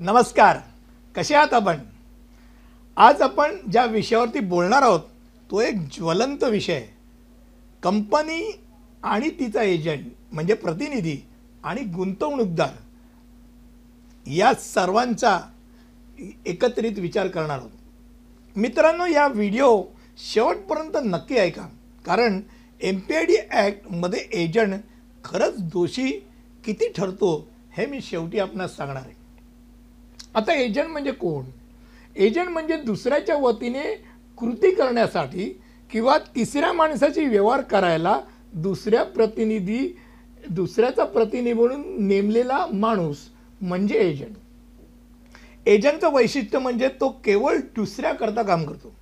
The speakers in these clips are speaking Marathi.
नमस्कार. कसे आहात आपण? आज आपण ज्या विषयावरती बोलणार आहोत तो एक ज्वलंत विषय. कंपनी आणि तिचा एजंट म्हणजे प्रतिनिधी आणि गुंतवणूकदार या सर्वांचा एकत्रित विचार करणार आहोत. मित्रांनो या व्हिडिओ शेवटपर्यंत नक्की ऐका. कारण एम पी आय डी ॲक्टमध्ये एजंट खरंच दोषी किती ठरतो हे मी शेवटी आपणास सांगणार आहे. आता एजंट म्हणजे कोण? एजंट म्हणजे दुसऱ्याच्या वतीने कृती करण्यासाठी किंवा तिसऱ्या माणसाची व्यवहार करायला दुसऱ्या प्रतिनिधी दुसऱ्याचा प्रतिनिधी म्हणून नेमलेला माणूस म्हणजे एजंट. एजंटचं वैशिष्ट्य म्हणजे तो केवळ दुसऱ्याकरता काम करतो.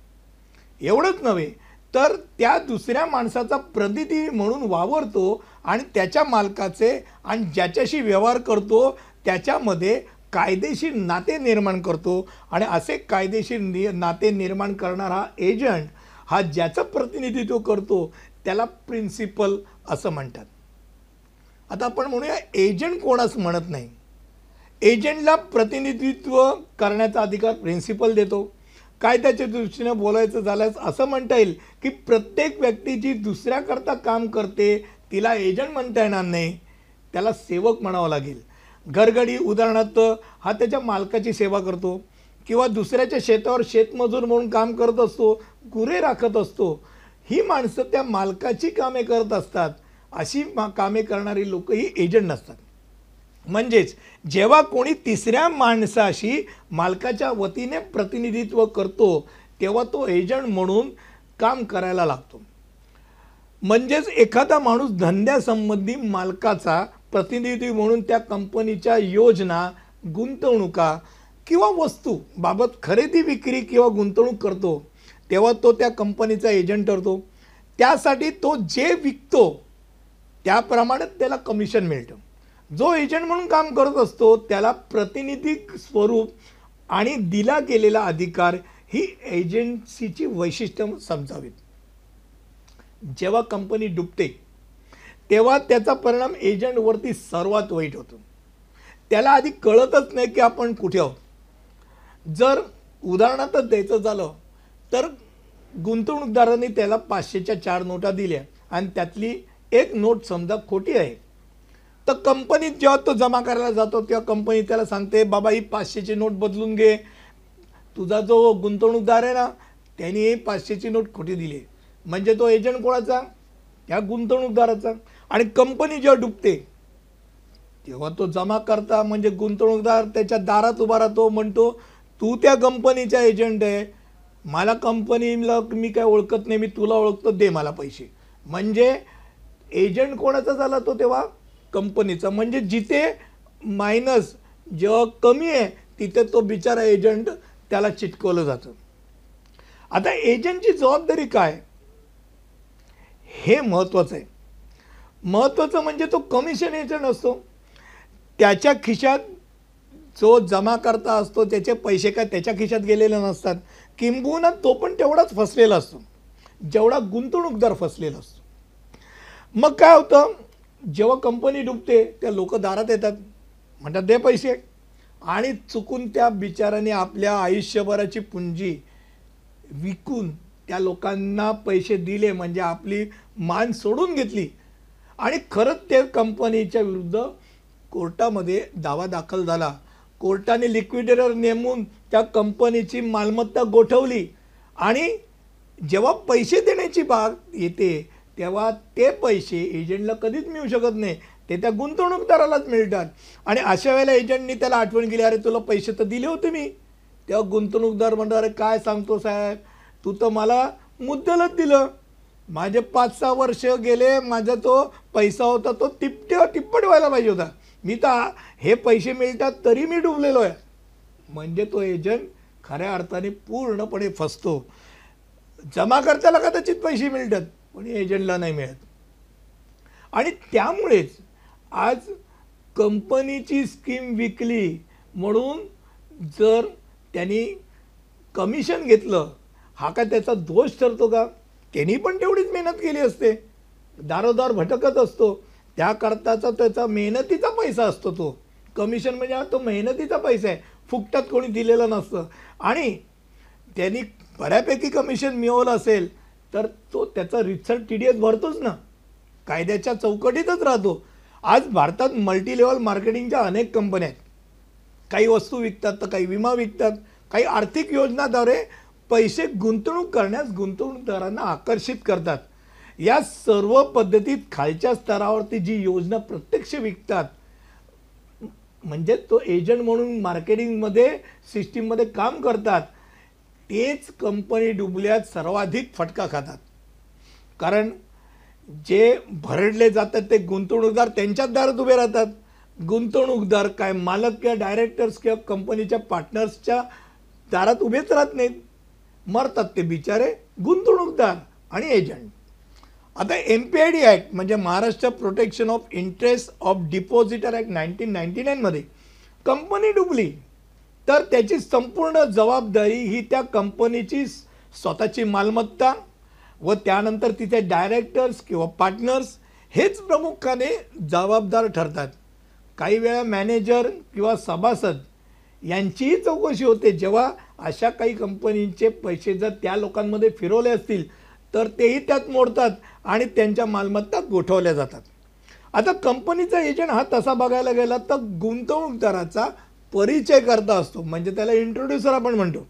एवढंच नव्हे तर त्या दुसऱ्या माणसाचा प्रतिनिधी म्हणून वावरतो आणि त्याच्या मालकाचे आणि ज्याच्याशी व्यवहार करतो त्याच्यामध्ये कायदेशीर नाते निर्माण करतो आणि असे कायदेशीर नि नाते निर्माण करणारा एजंट हा ज्याचं प्रतिनिधित्व करतो त्याला प्रिन्सिपल असं म्हणतात. आता आपण म्हणूया एजंट कोणाच म्हणत नाही. एजंटला प्रतिनिधित्व करण्याचा अधिकार प्रिन्सिपल देतो. कायद्याच्या दृष्टीनं बोलायचं झाल्यास असं म्हणता येईल की प्रत्येक व्यक्ती जी दुसऱ्याकरता काम करते तिला एजंट म्हणता येणार नाही. त्याला सेवक म्हणावं लागेल. घरगडी उदाहरणार्थ हा त्याच्या मालकाची सेवा करतो किंवा दुसऱ्याच्या शेतावर शेतमजूर म्हणून काम करत असतो गुरे राखत असतो ही माणसं त्या मालकाची कामे करत असतात. अशी मा कामे करणारी लोक ही एजंट नसतात. म्हणजेच जेव्हा कोणी तिसऱ्या माणसाशी मालकाच्या वतीने प्रतिनिधित्व करतो तेव्हा तो एजंट म्हणून काम करायला लागतो. म्हणजेच एखादा माणूस धंद्यासंबंधी मालकाचा प्रतिनिधी म्हणून त्या कंपनीच्या योजना गुंतवणुका किंवा वस्तू बाबत खरेदी विक्री किंवा गुंतवणूक करतो तेव्हा तो त्या कंपनीचा एजंट ठरतो. त्यासाठी तो जे विकतो त्याप्रमाणे त्याला कमिशन मिळतं. जो एजंट म्हणून काम करत असतो त्याला प्रतिनिधिक स्वरूप आणि दिला गेलेला अधिकार ही एजन्सीची वैशिष्ट्य समजावीत. जेव्हा कंपनी डुबते तेव्हा त्याचा परिणाम एजंटवरती सर्वात वाईट होतो. त्याला आधी कळतच नाही की आपण कुठे आहोत. जर उदाहरणातच द्यायचं झालं तर गुंतवणूकदारांनी त्याला पाचशेच्या चार नोटा दिल्या आणि त्यातली एक नोट समजा खोटी आहे. तर कंपनीत जेव्हा तो जमा करायला जातो तेव्हा कंपनी त्याला सांगते बाबा ही पाचशेची नोट बदलून घे. तुझा जो गुंतवणूकदार आहे ना त्यांनी पाचशेची नोट खोटी दिली. म्हणजे तो एजंट कोणाचा? त्या गुंतवणूकदाराचा. आणि कंपनी जेव्हा डुबते तेव्हा तो जमा करता म्हणजे गुंतवणूकदार त्याच्या दारात उभा राहतो म्हणतो तू त्या कंपनीचा एजंट आहे. मला कंपनीला मी काय ओळखत नाही मी तुला ओळखतो दे मला पैसे. म्हणजे एजंट कोणाचा झाला तो तेव्हा? कंपनीचा. म्हणजे जिथे मायनस जेव्हा कमी आहे तिथे तो बिचारा एजंट त्याला चिटकवलं जातं. आता एजंटची जबाबदारी काय? हे महत्त्वाचं आहे. महत्त्वाचं म्हणजे तो कमिशन एजंट असतो त्याच्या खिशात जो जमा करता असतो त्याचे पैसे काय त्याच्या खिशात गेलेले नसतात. किंबहुना तो पण तेवढाच फसलेला असतो. जेवढा गुंतवणूकदार फसलेला असतो. मग काय होतं? जेव्हा कंपनी डुबते त्या लोक दारात येतात. म्हणतात दे पैसे. आणि चुकून त्या बिचाराने आपल्या आयुष्यभराची पुंजी विकून त्या लोकांना पैसे दिले म्हणजे आपली मान सोडून घेतली. आणि खरंच ते कंपनीच्या विरुद्ध कोर्टामध्ये दावा दाखल झाला. कोर्टाने लिक्विडेटर नेमून त्या कंपनीची मालमत्ता गोठवली. आणि जेव्हा पैसे देण्याची बाब येते तेव्हा ते पैसे एजंटला कधीच मिळू शकत नाही. ते त्या गुंतवणूकदारालाच मिळतात. आणि अशा वेळेला एजंटनी त्याला आठवण केली अरे तुला पैसे तर दिले होते मी. तेव्हा गुंतवणूकदार म्हणतात अरे काय सांगतो साहेब? तू तर मला मुद्दलच दिलं. माझे पाच सहा वर्ष गेले माझा तो पैसा होता तो तिपटे तिप्पट व्हायला पाहिजे होता. मी तर हे पैसे मिळतात तरी मी डुबलेलो आहे. म्हणजे तो एजंट खऱ्या अर्थाने पूर्णपणे फसतो. जमा करताना कदाचित पैसे मिळतात पण एजंटला नाही मिळत. आणि त्यामुळेच आज कंपनीची स्कीम विकली म्हणून जर त्यांनी कमिशन घेतलं हा काय त्याचा दोष ठरतो का? त्यांनी पण तेवढीच मेहनत केली असते. दारोदार भटकत असतो. त्याकरताचा त्याचा मेहनतीचा पैसा असतो तो. कमिशन म्हणजे तो मेहनतीचा पैसा आहे. फुकटात कोणी दिलेलं नसतं. आणि त्यांनी बऱ्यापैकी कमिशन मिळवलं असेल तर तो त्याचा रितसर टी डी एस भरतोच ना. कायद्याच्या चौकटीतच राहतो. आज भारतात मल्टी लेवल मार्केटिंगच्या अनेक कंपन्या आहेत. काही वस्तू विकतात तर काही विमा विकतात. काही आर्थिक योजनाद्वारे पैसे गुंतवणूक करण्यास गुंतवणूकदारांना आकर्षित करतात. या सर्व पद्धतीत खालच्या स्तरावरती जी योजना प्रत्यक्ष विकतात म्हणजे तो एजंट म्हणून मार्केटिंगमध्ये सिस्टीममध्ये काम करतात तेच कंपनी डुबल्यात सर्वाधिक फटका खातात. कारण जे भरडले जातात ते गुंतवणूकदार त्यांच्याच दारात उभे राहतात. गुंतवणूकदार काय मालक किंवा डायरेक्टर्स किंवा कंपनीच्या पार्टनर्सच्या दारात उभेच राहत नाहीत. मरतात ते बिचारे गुंतवणूकदार आणि एजंट. आता M P I D act म्हणजे Maharashtra protection of interest of depositor act nineteen ninety नाईनमध्ये company डुबली तर त्याची संपूर्ण जबाबदारी ही त्या कंपनीची स्वतःची मालमत्ता व त्यानंतर तिथे डायरेक्टर्स किंवा पार्टनर्स हेच प्रमुखाने जबाबदार ठरतात. काही वेळा मॅनेजर किंवा सभासद यांचीही चौकशी होते जेव्हा अशा काही कंपनींचे पैसे जर त्या लोकांमध्ये फिरवले असतील तर तेही त्यात मोडतात आणि त्यांच्या मालमत्ता गोठवल्या जातात. आता कंपनीचा एजंट हा तसा बघायला गेला तर गुंतवणूकदाराचा परिचय करता असतो. म्हणजे त्याला इंट्रोड्युसर आपण म्हणतो.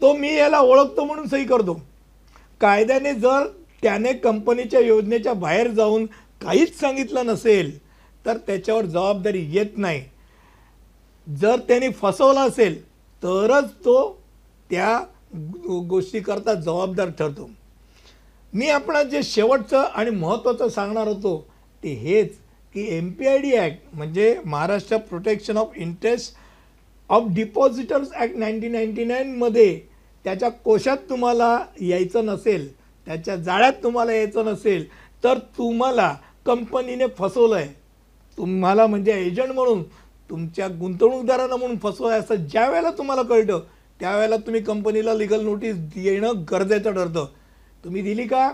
तो मी याला ओळखतो म्हणून सही करतो. कायद्याने जर त्याने कंपनीच्या योजनेच्या बाहेर जाऊन काहीच सांगितलं नसेल तर त्याच्यावर जबाबदारी येत नाही. जर त्याने फसवलं असेल तरच तो त्या गोष्टीकरता जबाबदार ठरतो. मी आपणाला जे शेवटचं आणि महत्त्वाचं सांगणार होतो ते हेच की M P I D act म्हणजे Maharashtra protection of interest of depositors act nineteen ninety नाईनमध्ये त्याच्या कोशात तुम्हाला यायचं नसेल त्याच्या जाळ्यात तुम्हाला यायचं नसेल तर तुम्हाला कंपनीने फसवलं आहे तुम्हाला म्हणजे एजंट म्हणून तुमच्या गुंतवणूकदारांना म्हणून फसवाय आहे असं ज्या वेळेला तुम्हाला कळतं त्यावेळेला तुम्ही कंपनीला लिगल नोटीस देणं गरजेचं ठरतं. तुम्ही दिली का?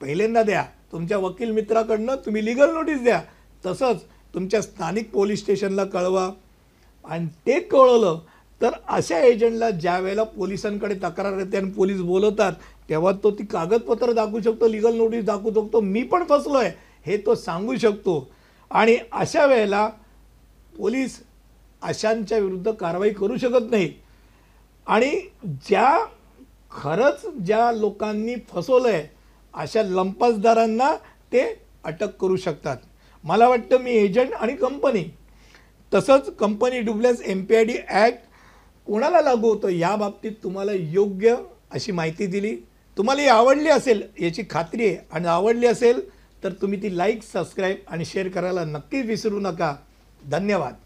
पहिल्यांदा द्या. तुमच्या वकील मित्राकडनं तुम्ही लिगल नोटीस द्या. तसंच तुमच्या स्थानिक पोलीस स्टेशनला कळवा. आणि ते कळवलं तर अशा एजंटला ज्या वेळेला पोलिसांकडे तक्रार येते आणि पोलीस बोलवतात तेव्हा तो ती कागदपत्र दाखवू शकतो लिगल नोटीस दाखवू शकतो. मी पण फसलो आहे हे तो सांगू शकतो. आणि अशा वेळेला पोलीस अशांच्या विरुद्ध कारवाई करू शकत नाही. आणि ज्या खरंच ज्या लोकांनी फसवलं आहे अशा लंपासदारांना ते अटक करू शकतात. मला वाटतं मी एजंट आणि कंपनी. तसंच company डुबल्यास M P I D act कोणाला लागू होतं या बाबतीत तुम्हाला योग्य अशी माहिती दिली. तुम्हाला ही आवडली असेल याची खात्री आहे. आणि आवडली असेल तर तुम्ही ती लाईक सबस्क्राईब आणि शेअर करायला नक्कीच विसरू नका. धन्यवाद.